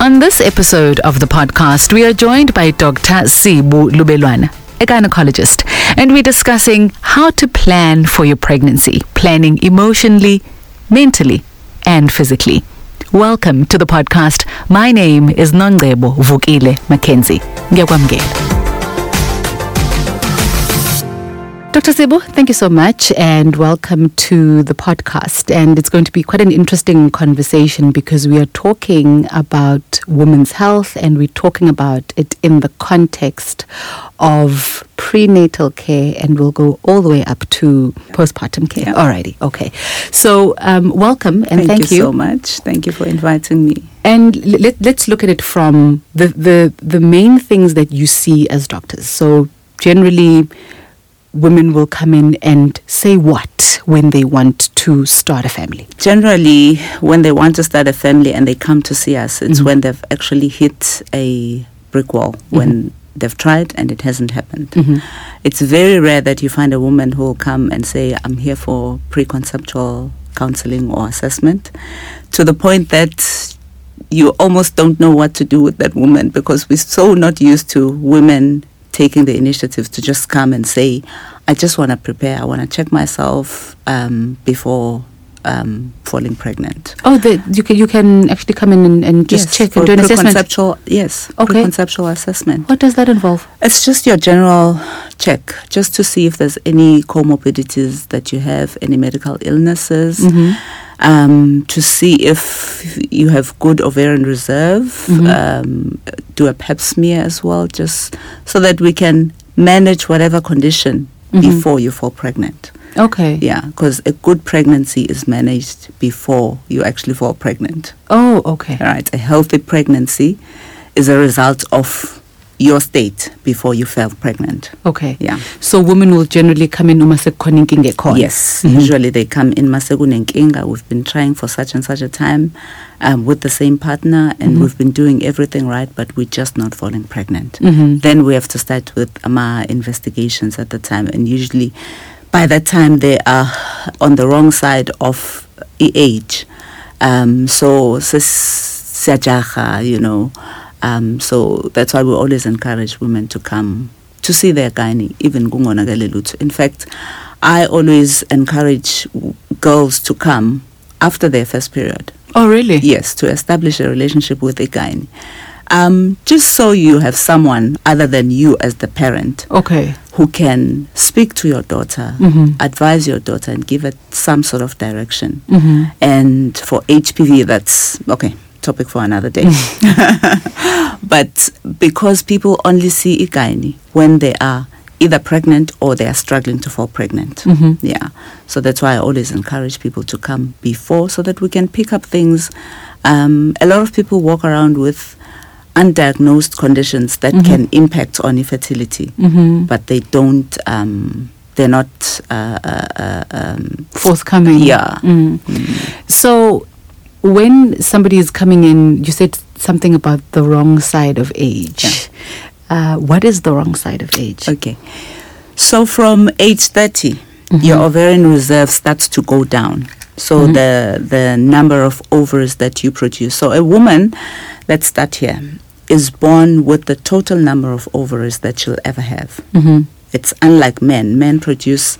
On this episode of the podcast, we are joined by Dr. Sibu Lubelwana, a gynecologist, and we're discussing how to plan for your pregnancy, planning emotionally, mentally, and physically. Welcome to the podcast. My name is Nongebo Vukile Mackenzie. Ngiyakwamukela. Dr. Sebo, thank you so much and welcome to the podcast. And it's going to be quite an interesting conversation because we are talking about women's health and we're talking about it in the context of prenatal care and we'll go all the way up to postpartum care. Yeah. Alrighty, okay. So, um, welcome and thank, you, so much. Thank you for inviting me. And let, let's look at it from the, the, the main things that you see as doctors. So, generally, women will come in and say what when they want to start a family. Generally, when they want to start a family and they come to see us, it's Mhm. when they've actually hit a brick wall, when they've tried and it hasn't happened. Mhm. It's very rare that you find a woman who will come and say, I'm here for preconceptual counseling or assessment, to the point that you almost don't know what to do with that woman because we're so not used to women taking the initiative to just come and say, I just want to prepare, I want to check myself um, before um, falling pregnant. Oh, the, you can you can actually come in and, and just Yes, check and do an assessment. preconceptual- Yes, Okay. preconceptual assessment. What does that involve? It's just your general check, just to see if there's any comorbidities that you have, any medical illnesses, Mhm. Um, to see if you have good ovarian reserve, Mhm. um, do a pap smear as well, just so that we can manage whatever condition Mhm. before you fall pregnant. Okay. Yeah, because a good pregnancy is managed before you actually fall pregnant. Oh, okay. Right, a healthy pregnancy is a result of your state before you fell pregnant. Okay. Yeah. So women will generally come in uma sekukhona inkinga ekhona. Yes, Mhm. usually they come in masekunenkinga. We've been trying for such and such a time um, with the same partner, and Mhm. we've been doing everything right, but we're just not falling pregnant. Mhm. Then we have to start with AMA investigations at the time, and usually by that time they are on the wrong side of age. Um, so siyajaha, you know. Um, so that's why we always encourage women to come to see their gynae, even kungonakele lutho. In fact, I always encourage w- girls to come after their first period. Oh, really? Yes, to establish a relationship with a gynae. Um, just so you have someone other than you as the parent Okay. who can speak to your daughter, Mhm. advise your daughter, and give it some sort of direction. Mhm. And for HPV, that's okay, topic for another day. but because people only see gynae when they are either pregnant or they are struggling to fall pregnant. Mhm. Yeah. So that's why I always encourage people to come before so that we can pick up things. Um, a lot of people walk around with undiagnosed conditions that Mhm. can impact on infertility, Mhm. but they don't, um, they're not, uh, uh, uh, um, Forthcoming. Yeah. Mm. So, when somebody is coming in, you said something about the wrong side of age. Uh, what is the wrong side of age? Okay. So from age 30, your Mhm. ovarian reserve starts to go down. So Mhm. the the number of ovaries that you produce. So a woman, let's start here, is born with the total number of ovaries that she'll ever have. Mm-hmm. It's unlike men. Men produce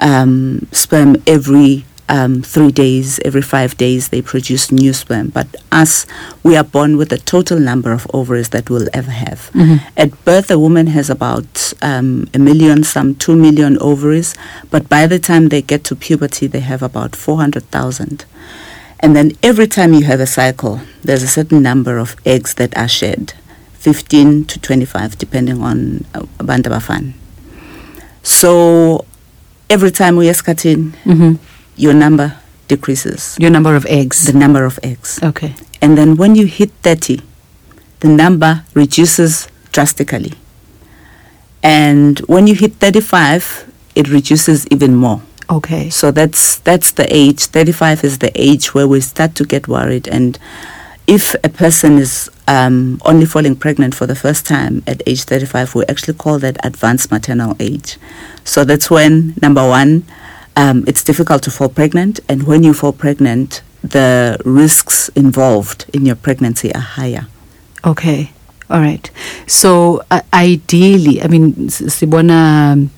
um, sperm every um, three days, every five days, they produce new sperm. But us, we are born with the total number of ovaries that we'll ever have. Mhm. At birth, a woman has about um, a million, some two million ovaries, but by the time they get to puberty, they have about 400,000. And then every time you have a cycle, there's a certain number of eggs that are shed 15 to 25, depending on uh, abantu abafana. So every time we are in, Mm-hmm. Your number decreases, Your number of eggs. the number of eggs. okay. And then when you hit 30, the number reduces drastically. And when you hit 35, it reduces even more. Okay. So that's that's the age. 35 is the age where we start to get worried. And if a person is um, only falling pregnant for the first time at age 35, we actually call that advanced maternal age. So that's when, number one, um, it's difficult to fall pregnant. And when you fall pregnant, the risks involved in your pregnancy are higher. Okay. All right. So uh, ideally, I mean, sibona,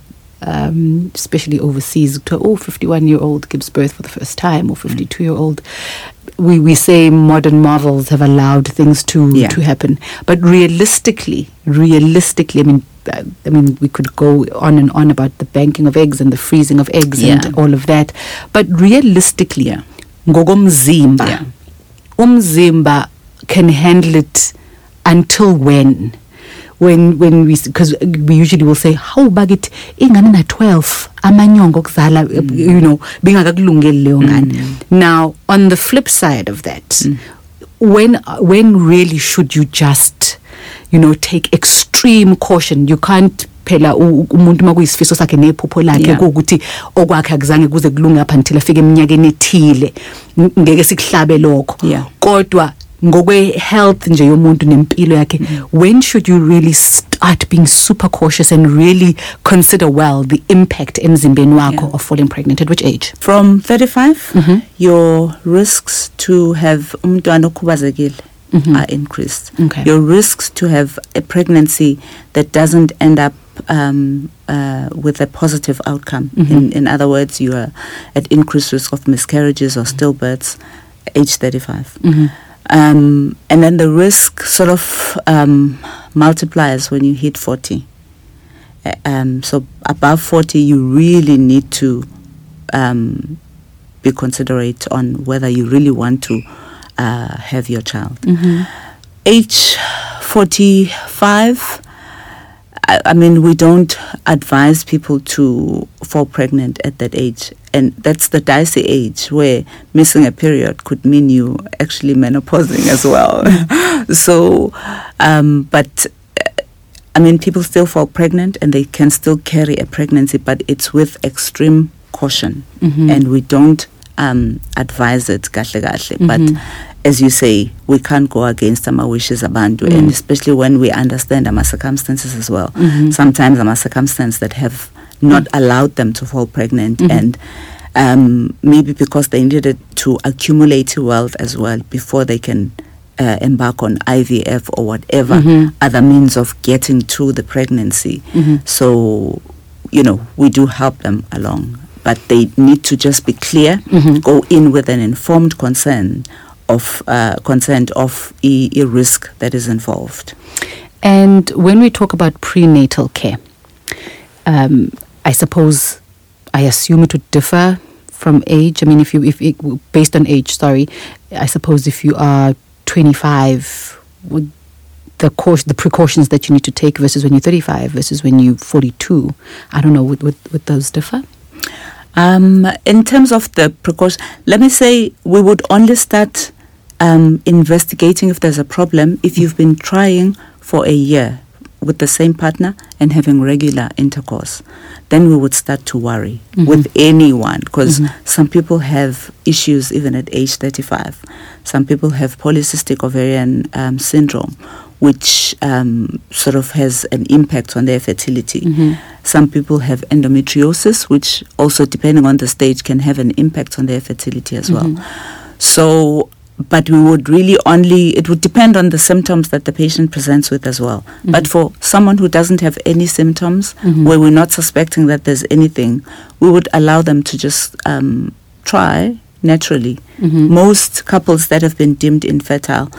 um, especially overseas, to oh, 51 year old gives birth for the first time, or 52 year old. We, we say modern marvels have allowed things to Yeah. to happen, but realistically, realistically, I mean, I mean, we could go on and on about the banking of eggs and the freezing of eggs Yeah. and all of that, but realistically, ngokomzimba, Yeah. umzimba can handle it until when? When when we because we usually will say how bakithi ingane na 12 amanyongo okuzala mm. you know bingakakulungeli leyo ngane. Mm. Now on the flip side of that mm. when when really should you just you know take extreme caution. You can't phela umuntu makuyisifiso sakhe nephupho lakhe ukuthi okwakhe akuzange kuze kulunge up until afike eminyakeni ethile. Ng- ngeke sikuhlabe lokho. Kodwa ngokwe health nje yomuntu nempilo yakhe mm. when should you really start being super cautious and really consider well the impact emzimbeni wakho Yeah. of falling pregnant? At which age? From 35, mm-hmm. your risks to have umntwana okhubazekile are increased. Okay. Your risks to have a pregnancy that doesn't end up um, uh, with a positive outcome. In, in other words, you are at increased risk of miscarriages or stillbirths, age 35. Um, and then the risk sort of um, multiplies when you hit 40. Uh, Um, so above 40, you really need to um, be considerate on whether you really want to uh, have your child. Age 45, I, I mean, we don't advise people to fall pregnant at that age. And that's the dicey age where missing a period could mean you actually menopausing as well. so, um, but uh, I mean, people still fall pregnant and they can still carry a pregnancy, but it's with extreme caution. And we don't um, advise it, kahle kahle. Mhm. But as you say, we can't go against our wishes abantu, mm. and especially when we understand our circumstances as well. Mm-hmm. Sometimes our circumstances that have not mm. allowed them to fall pregnant mm-hmm. and um, maybe because they needed to accumulate wealth as well before they can uh, embark on IVF or whatever mm-hmm. other means of getting to the pregnancy. So, you know, we do help them along, but they need to just be clear, go in with an informed concern of uh, consent of a, a risk that is involved. And when we talk about prenatal care, um, I suppose, I assume it would differ from age. I mean, if you, if it, based on age, sorry, I suppose if you are 25, would the course, the precautions that you need to take versus when you're 35 versus when you're 42, I don't know, would, would, would those differ? Um, in terms of the precaution, let me say we would only start um, investigating if there's a problem if you've been trying for a year with the same partner and having regular intercourse. Then we would start to worry with anyone because some people have issues even at age 35. Some people have polycystic ovarian um, syndrome, which um, sort of has an impact on their fertility. Mm-hmm. Some people have endometriosis, which also, depending on the stage, can have an impact on their fertility as well. Mm-hmm. So, but we would really only, it would depend on the symptoms that the patient presents with as well. Mm-hmm. But for someone who doesn't have any symptoms, where we're not suspecting that there's anything, we would allow them to just um, try naturally. Most couples that have been deemed infertile,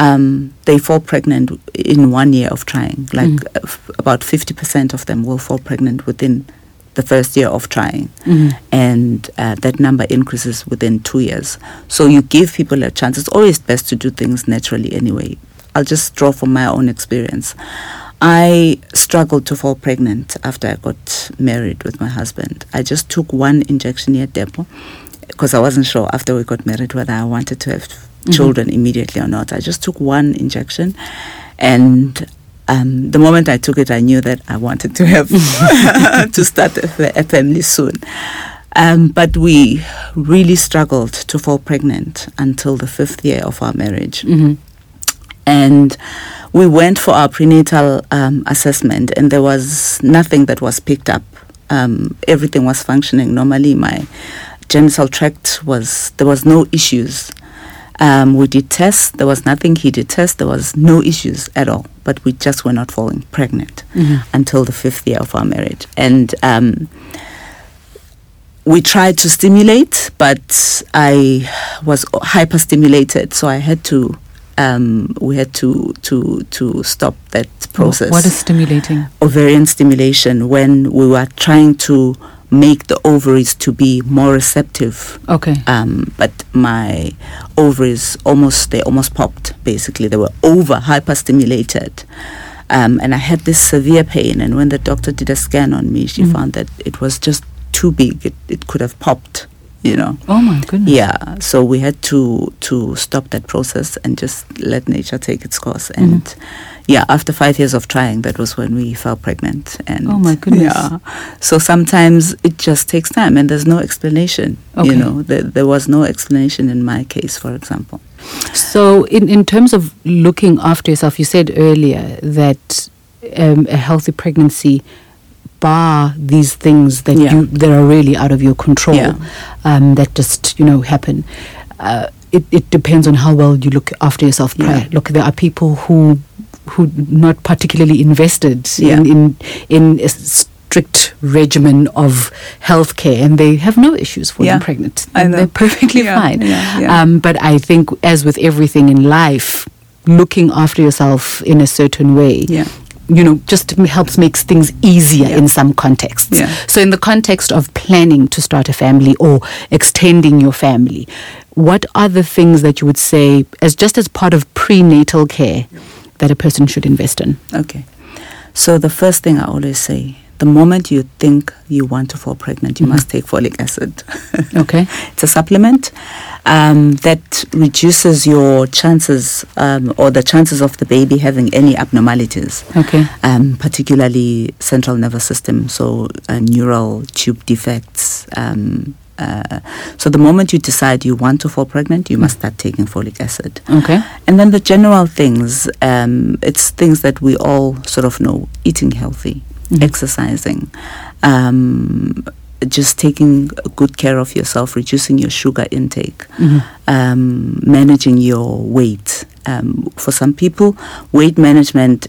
um, they fall pregnant in one year of trying. Like uh, f- about 50% of them will fall pregnant within the first year of trying. And uh, that number increases within two years. So you give people a chance. It's always best to do things naturally anyway. I'll just draw from my own experience. I struggled to fall pregnant after I got married with my husband. I just took one injection here, depot, because I wasn't sure after we got married whether I wanted to have children immediately or not. I just took one injection, and um, the moment I took it, I knew that I wanted to have to start a, a family soon. Um, but we really struggled to fall pregnant until the fifth year of our marriage and we went for our prenatal um, assessment, and there was nothing that was picked up. Um, everything was functioning normally. My genital tract was there was no issues. Um, we did tests. There was nothing. He did tests. There was no issues at all. But we just were not falling pregnant Mhm. until the fifth year of our marriage. And um, we tried to stimulate, but I was hyperstimulated, so I had to. Um, we had to to to stop that process What is stimulating? ovarian stimulation when we were trying to make the ovaries to be more receptive. Okay. um, but my ovaries almost they almost popped basically. They were over hyperstimulated. Um, and i had this severe pain and when the doctor did a scan on me she Mm. found that it was just too big. It, it could have popped you know Oh my goodness. yeah so we had to to stop that process and just let nature take its course and yeah after five years of trying that was when we fell pregnant and Oh, my goodness. yeah so sometimes it just takes time and there's no explanation Okay. you know there, there was no explanation in my case for example So, in, in terms of looking after yourself, you said earlier that um, a healthy pregnancy bar these things that Yeah. you that are really out of your control, Yeah. um, that just you know happen. Uh, it, it depends on how well you look after yourself Yeah. Look, there are people who who not particularly invested in, in in a strict regimen of healthcare, and they have no issues falling Yeah. pregnant. Know. They're perfectly fine. Um, but I think, as with everything in life, looking after yourself in a certain way, Yeah. You know, just helps makes things easier Yeah. in some contexts. Yeah. So, in the context of planning to start a family or extending your family, what are the things that you would say, as just as part of prenatal care, that a person should invest in? okay so the first thing i always say the moment you think you want to fall pregnant you Mhm. must take folic acid Okay. It's a supplement um, that reduces your chances um, or the chances of the baby having any abnormalities, Okay. um, particularly central nervous system, so uh, neural tube defects. Um, uh, so the moment you decide you want to fall pregnant, you must start taking folic acid. Okay. And then the general things, um, it's things that we all sort of know eating healthy, Mhm. exercising, um, just taking good care of yourself, reducing your sugar intake, Mhm. um, managing your weight. Um, for some people, weight management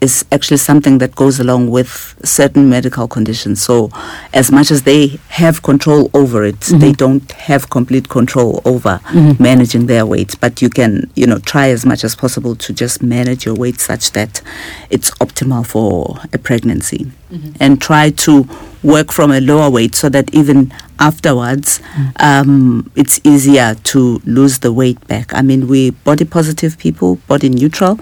is actually something that goes along with certain medical conditions. So, as much as they have control over it, they Mhm. don't have complete control over Mhm. managing their weight. But you can, you know, try as much as possible to just manage your weight such that it's optimal for a pregnancy, Mhm. and try to work from a lower weight so that even afterwards um, it's easier to lose the weight back. I mean, we're body positive people, body neutral,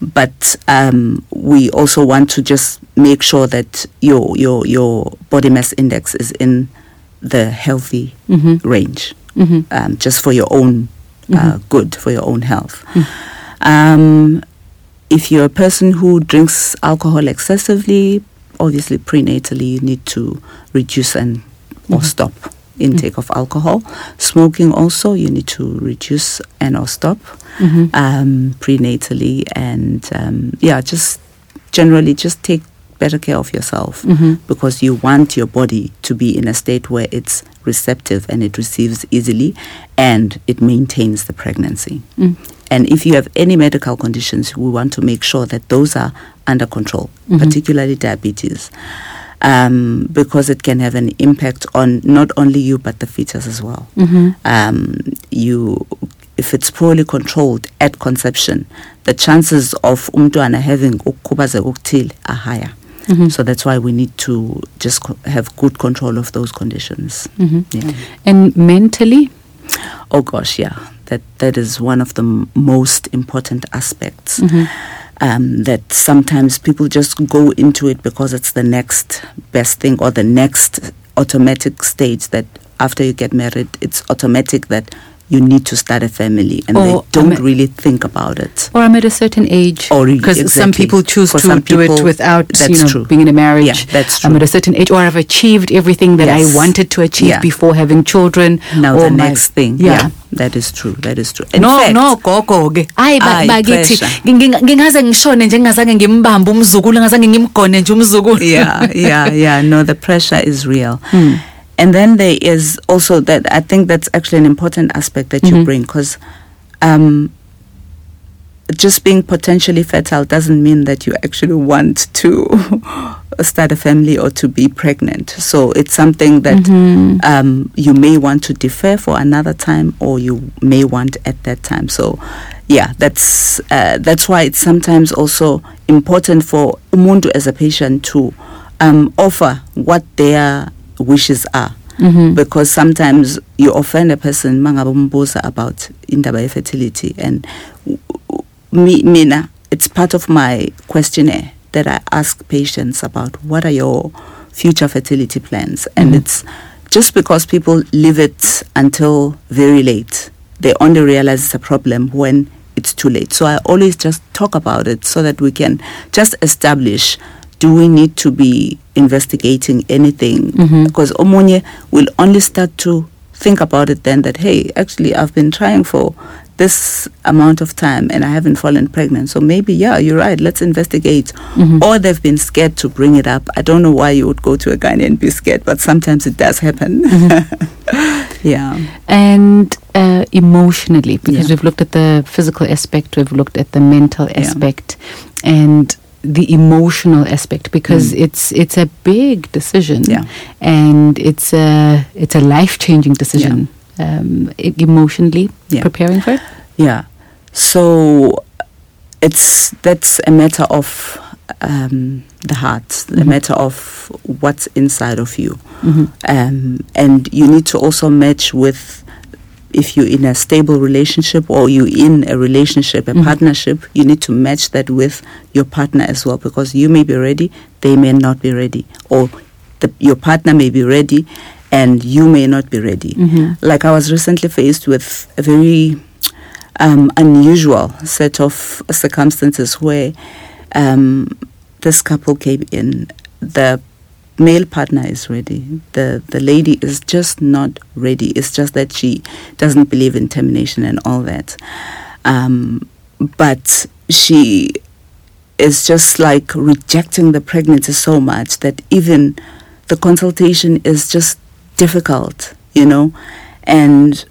but um, we also want to just make sure that your your your body mass index is in the healthy Mhm. range, Mhm. um, just for your own uh, Mhm. good, for your own health. Mm. Um, if you're a person who drinks alcohol excessively, obviously prenatally you need to reduce and or Mhm. stop intake of alcohol. Smoking also you need to reduce and or stop Mhm. um, prenatally, and um, yeah, just generally just take better care of yourself Mhm. because you want your body to be in a state where it's receptive and it receives easily and it maintains the pregnancy. Mm. And if you have any medical conditions, we want to make sure that those are under control, Mhm. particularly diabetes, um, because it can have an impact on not only you but the fetus as well. Mhm. Um, you, if it's poorly controlled at conception, the chances of umntwana having ukukhubazeka okuthile are higher. Mhm. So that's why we need to just co- have good control of those conditions. Mhm. Yeah. And mentally, Oh gosh, yeah. That that is one of the m- most important aspects. Mhm. Um, that sometimes people just go into it because it's the next best thing or the next automatic stage that after you get married, it's automatic that you need to start a family and they don't um, really think about it. or I'm at a certain age, Or because some people choose For to some do it without you know true. being in a marriage. Yeah, that's true. I'm at a certain age, or I've achieved everything that Yes. I wanted to achieve Yeah. before having children. Now or the my- next thing, yeah. yeah. that is true. That is true. In no fact, no gogo ke hayi ba- Ayi, bakithi ngingaze ngishone nje ngingazange ngimbambe umzukulu ngazange ngimgone nje umzukulu yeah, yeah, yeah. No, the pressure is real. Hmm. And then there is also that I think that's actually an important aspect that you bring because um, just being potentially fertile doesn't mean that you actually want to start a family or to be pregnant. So it's something that Mm-hmm. um, you may want to defer for another time, or you may want at that time. So, yeah, that's uh, that's why it's sometimes also important for umuntu as a patient to um, offer what their wishes are. Mhm. Because sometimes you offend a person mangabe umbuza about indaba fertility and me mina it's part of my questionnaire that I ask patients about what are your future fertility plans and Mhm. it's just because people leave it until very late they only realize it's a problem when it's too late so I always just talk about it so that we can just establish do we need to be investigating anything Mhm. because omunye will only start to think about it then that hey actually i've been trying for this amount of time and i haven't fallen pregnant so maybe yeah you're right let's investigate Mhm. or they've been scared to bring it up i don't know why you would go to a gynae and be scared but sometimes it does happen yeah And uh, emotionally, because Yeah. we've looked at the physical aspect, we've looked at the mental Yeah. aspect, and the emotional aspect, because Mm. it's it's a big decision, Yeah. and it's a it's a life changing decision. Um, e- emotionally Yeah. preparing for it. Yeah. So it's that's a matter of um, the heart, a Mhm. matter of what's inside of you, Mhm. um, and you need to also match with. If you're in a stable relationship or you're in a relationship, a Mhm. partnership, you need to match that with your partner as well because you may be ready, they may not be ready, or the, your partner may be ready and you may not be ready Mhm. like I was recently faced with a very um, unusual set of circumstances where um, this couple came in. The male partner is ready. The the lady is just not ready. It's just that she doesn't believe in termination and all that. Um, but she is just like rejecting the pregnancy so much that even the consultation is just difficult, you know, and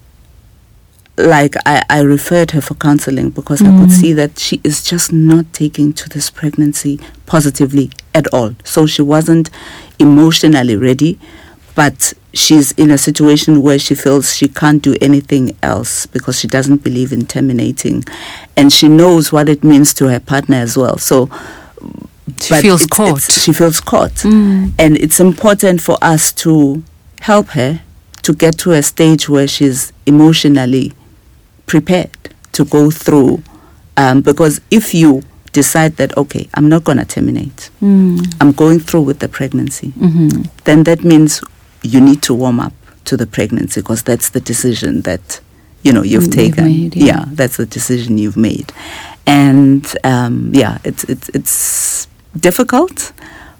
like I, I referred her for counseling because I could Mm. see that she is just not taking to this pregnancy positively at all. So she wasn't emotionally ready, but she's in a situation where she feels she can't do anything else because she doesn't believe in terminating and she knows what it means to her partner as well. So She but feels it's- caught. it's- she feels caught. Mm. And it's important for us to help her to get to a stage where she's emotionally prepared to go through. Um, because if you decide that, okay, I'm not going to terminate, Mm. I'm going through with the pregnancy, Mhm. then that means you need to warm up to the pregnancy because that's the decision that you know you've You've taken made, yeah. that's the decision you've made and um, yeah it's it's it's difficult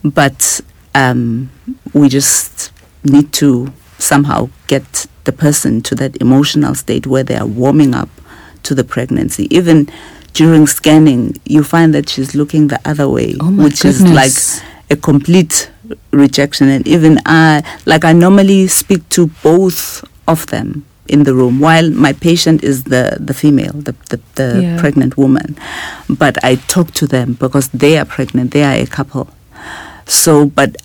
but um, we just need to somehow get the person to that emotional state where they are warming up to the pregnancy. Even during scanning you find that she's looking the other way Oh which is like a complete rejection. And even i like i normally speak to both of them in the room while my patient is the the female the the, the Yeah. pregnant woman. But i talk to them because they are pregnant. They are a couple. So but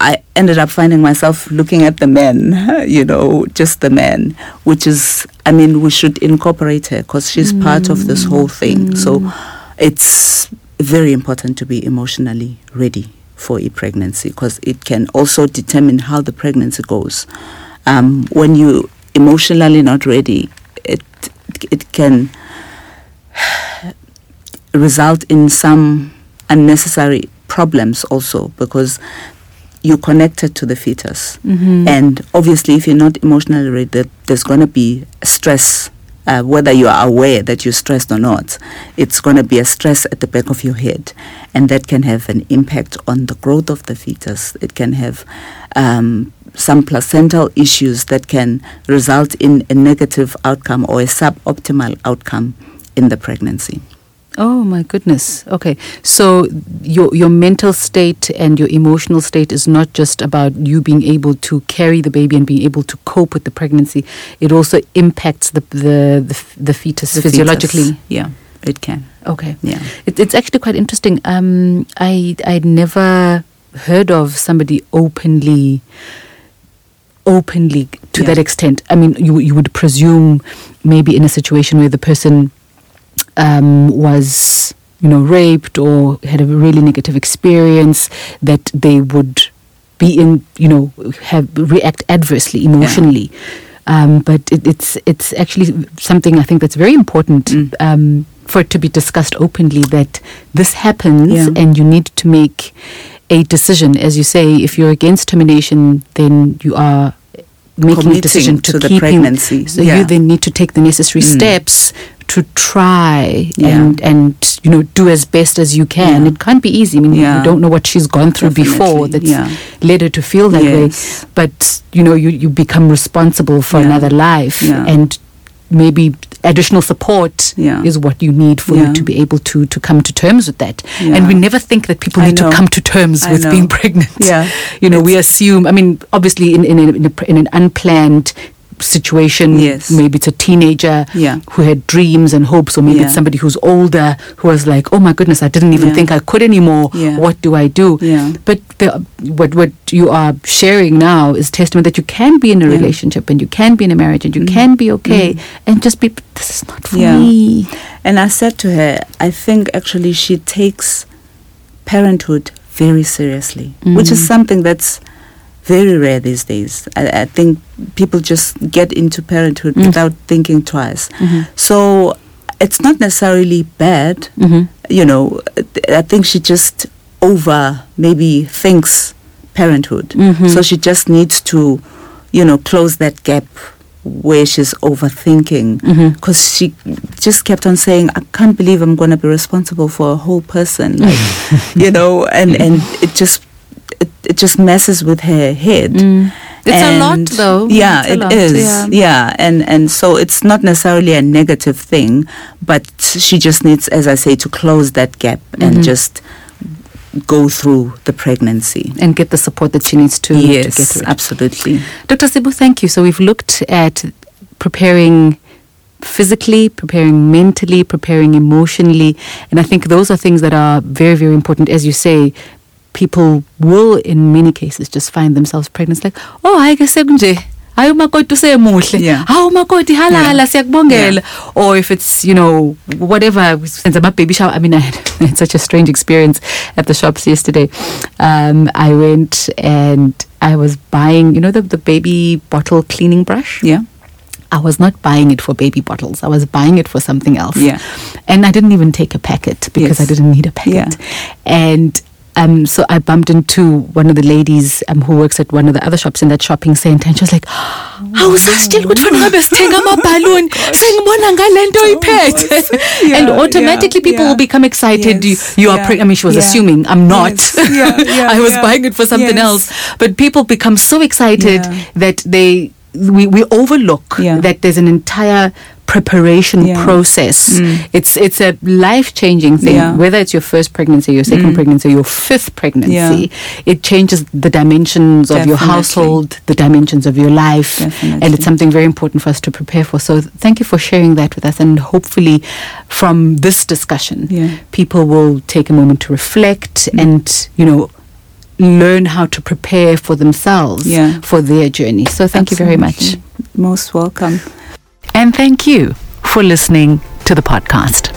I ended up finding myself looking at the men, you know, just the men, which is, I mean, we should incorporate her because she's part of this whole thing. So it's very important to be emotionally ready for a pregnancy because it can also determine how the pregnancy goes. Um, when you emotionally not ready, it it can result in some unnecessary problems also because you're connected to the fetus. Mhm. And obviously, if you're not emotionally ready, there's going to be stress, uh, whether you are aware that you're stressed or not. It's going to be a stress at the back of your head. And that can have an impact on the growth of the fetus. It can have um, some placental issues that can result in a negative outcome or a suboptimal outcome in the pregnancy. Oh my goodness. Okay. So your your mental state and your emotional state is not just about you being able to carry the baby and being able to cope with the pregnancy. It also impacts the the the, the fetus The physiologically. fetus. Yeah, it can. Okay. Yeah. It, it's actually quite interesting. Um, I I'd never heard of somebody openly, openly to Yeah. that extent. I mean, you you would presume maybe in a situation where the person um, was you know raped or had a really negative experience that they would be in you know have react adversely emotionally. Um, but it, it's it's actually something I think that's very important Mm. um, for it to be discussed openly that this happens Yeah. and you need to make a decision. As you say, if you're against termination, then you are making a decision to, to the pregnancy. So Yeah. you then need to take the necessary Mm. steps to try Yeah. and and you know do as best as you can. Yeah. It can't be easy. I mean, Yeah. you don't know what she's gone through before Definitely, that's yeah. led her to feel that way. But you know, you you become responsible for another life, and maybe additional support Yeah. is what you need for Yeah. you to be able to to come to terms with that. Yeah. And we never think that people need to come to terms I with know. being pregnant. Yeah. You know, we assume. I mean, obviously, in in a, in, a, in an unplanned situation, Yes. maybe it's a teenager Yeah. who had dreams and hopes, or maybe Yeah. it's somebody who's older who was like, "Oh my goodness, I didn't even Yeah. think I could anymore. Yeah. What do I do?" Yeah. But the, what what you are sharing now is testament that you can be in a relationship and you can be in a marriage and you Mm. can be okay Mm. and just be. This is not for me. And I said to her, I think actually she takes parenthood very seriously, which is Mm. something that's very rare these days. I, I think people just get into parenthood Mm. without thinking twice. Mhm. So it's not necessarily bad, Mhm. you know. I think she just over maybe thinks parenthood. Mhm. So she just needs to, you know, close that gap where she's overthinking because she just kept on saying, "I can't believe I'm going to be responsible for a whole person," like you know, and and it just it, just messes with her head. Mm. It's a lot, though. Yeah, It's it lot, is. yeah. Yeah. and and so it's not necessarily a negative thing, but she just needs, as I say, to close that gap Mhm. and just go through the pregnancy. And get the support that she needs to, to get yes, through it. absolutely. Dr. Sibu, thank you. So we've looked at preparing physically, preparing mentally, preparing emotionally. And I think those are things that are very, very important. As you say, people will, in many cases, just find themselves pregnant. It's like, oh, I guess sekunje. hayi umakoti usemuhle hawu umakoti halala siyakubongela or if it's you know whatever senza ama-baby shower i mean I had, I had such a strange experience at the shops yesterday um, i went and i was buying you know the, the baby bottle cleaning brush Yeah. I was not buying it for baby bottles. I was buying it for something else. Yeah. And I didn't even take a packet because Yes. I didn't need a packet. Yeah. And um, so I bumped into one of the ladies um, who works at one of the other shops in that shopping center, and she was like, awusasitsheli ukuthi wena ngabe sithenga amabhaluni sengibona ngale nto uyiphethe Yeah, and automatically yeah, people yeah. will become excited Yes, you, you are pregnant i mean she was yeah. assuming i'm not Yes, yeah, yeah, i was yeah. buying it for something Yes. else but people become so excited Yeah. that they we, we overlook Yeah. that there's an entire preparation Yeah. process. Mm. It's it's a life changing thing. Yeah. Whether it's your first pregnancy, your second Mm. pregnancy, your fifth pregnancy, it changes the dimensions of your household, the dimensions of your life, and it's something very important for us to prepare for. So thank you for sharing that with us, and hopefully, from this discussion, people will take a moment to reflect Mm. and you know learn how to prepare for themselves Yeah. for their journey. So thank you very much. Most welcome. And thank you for listening to the podcast.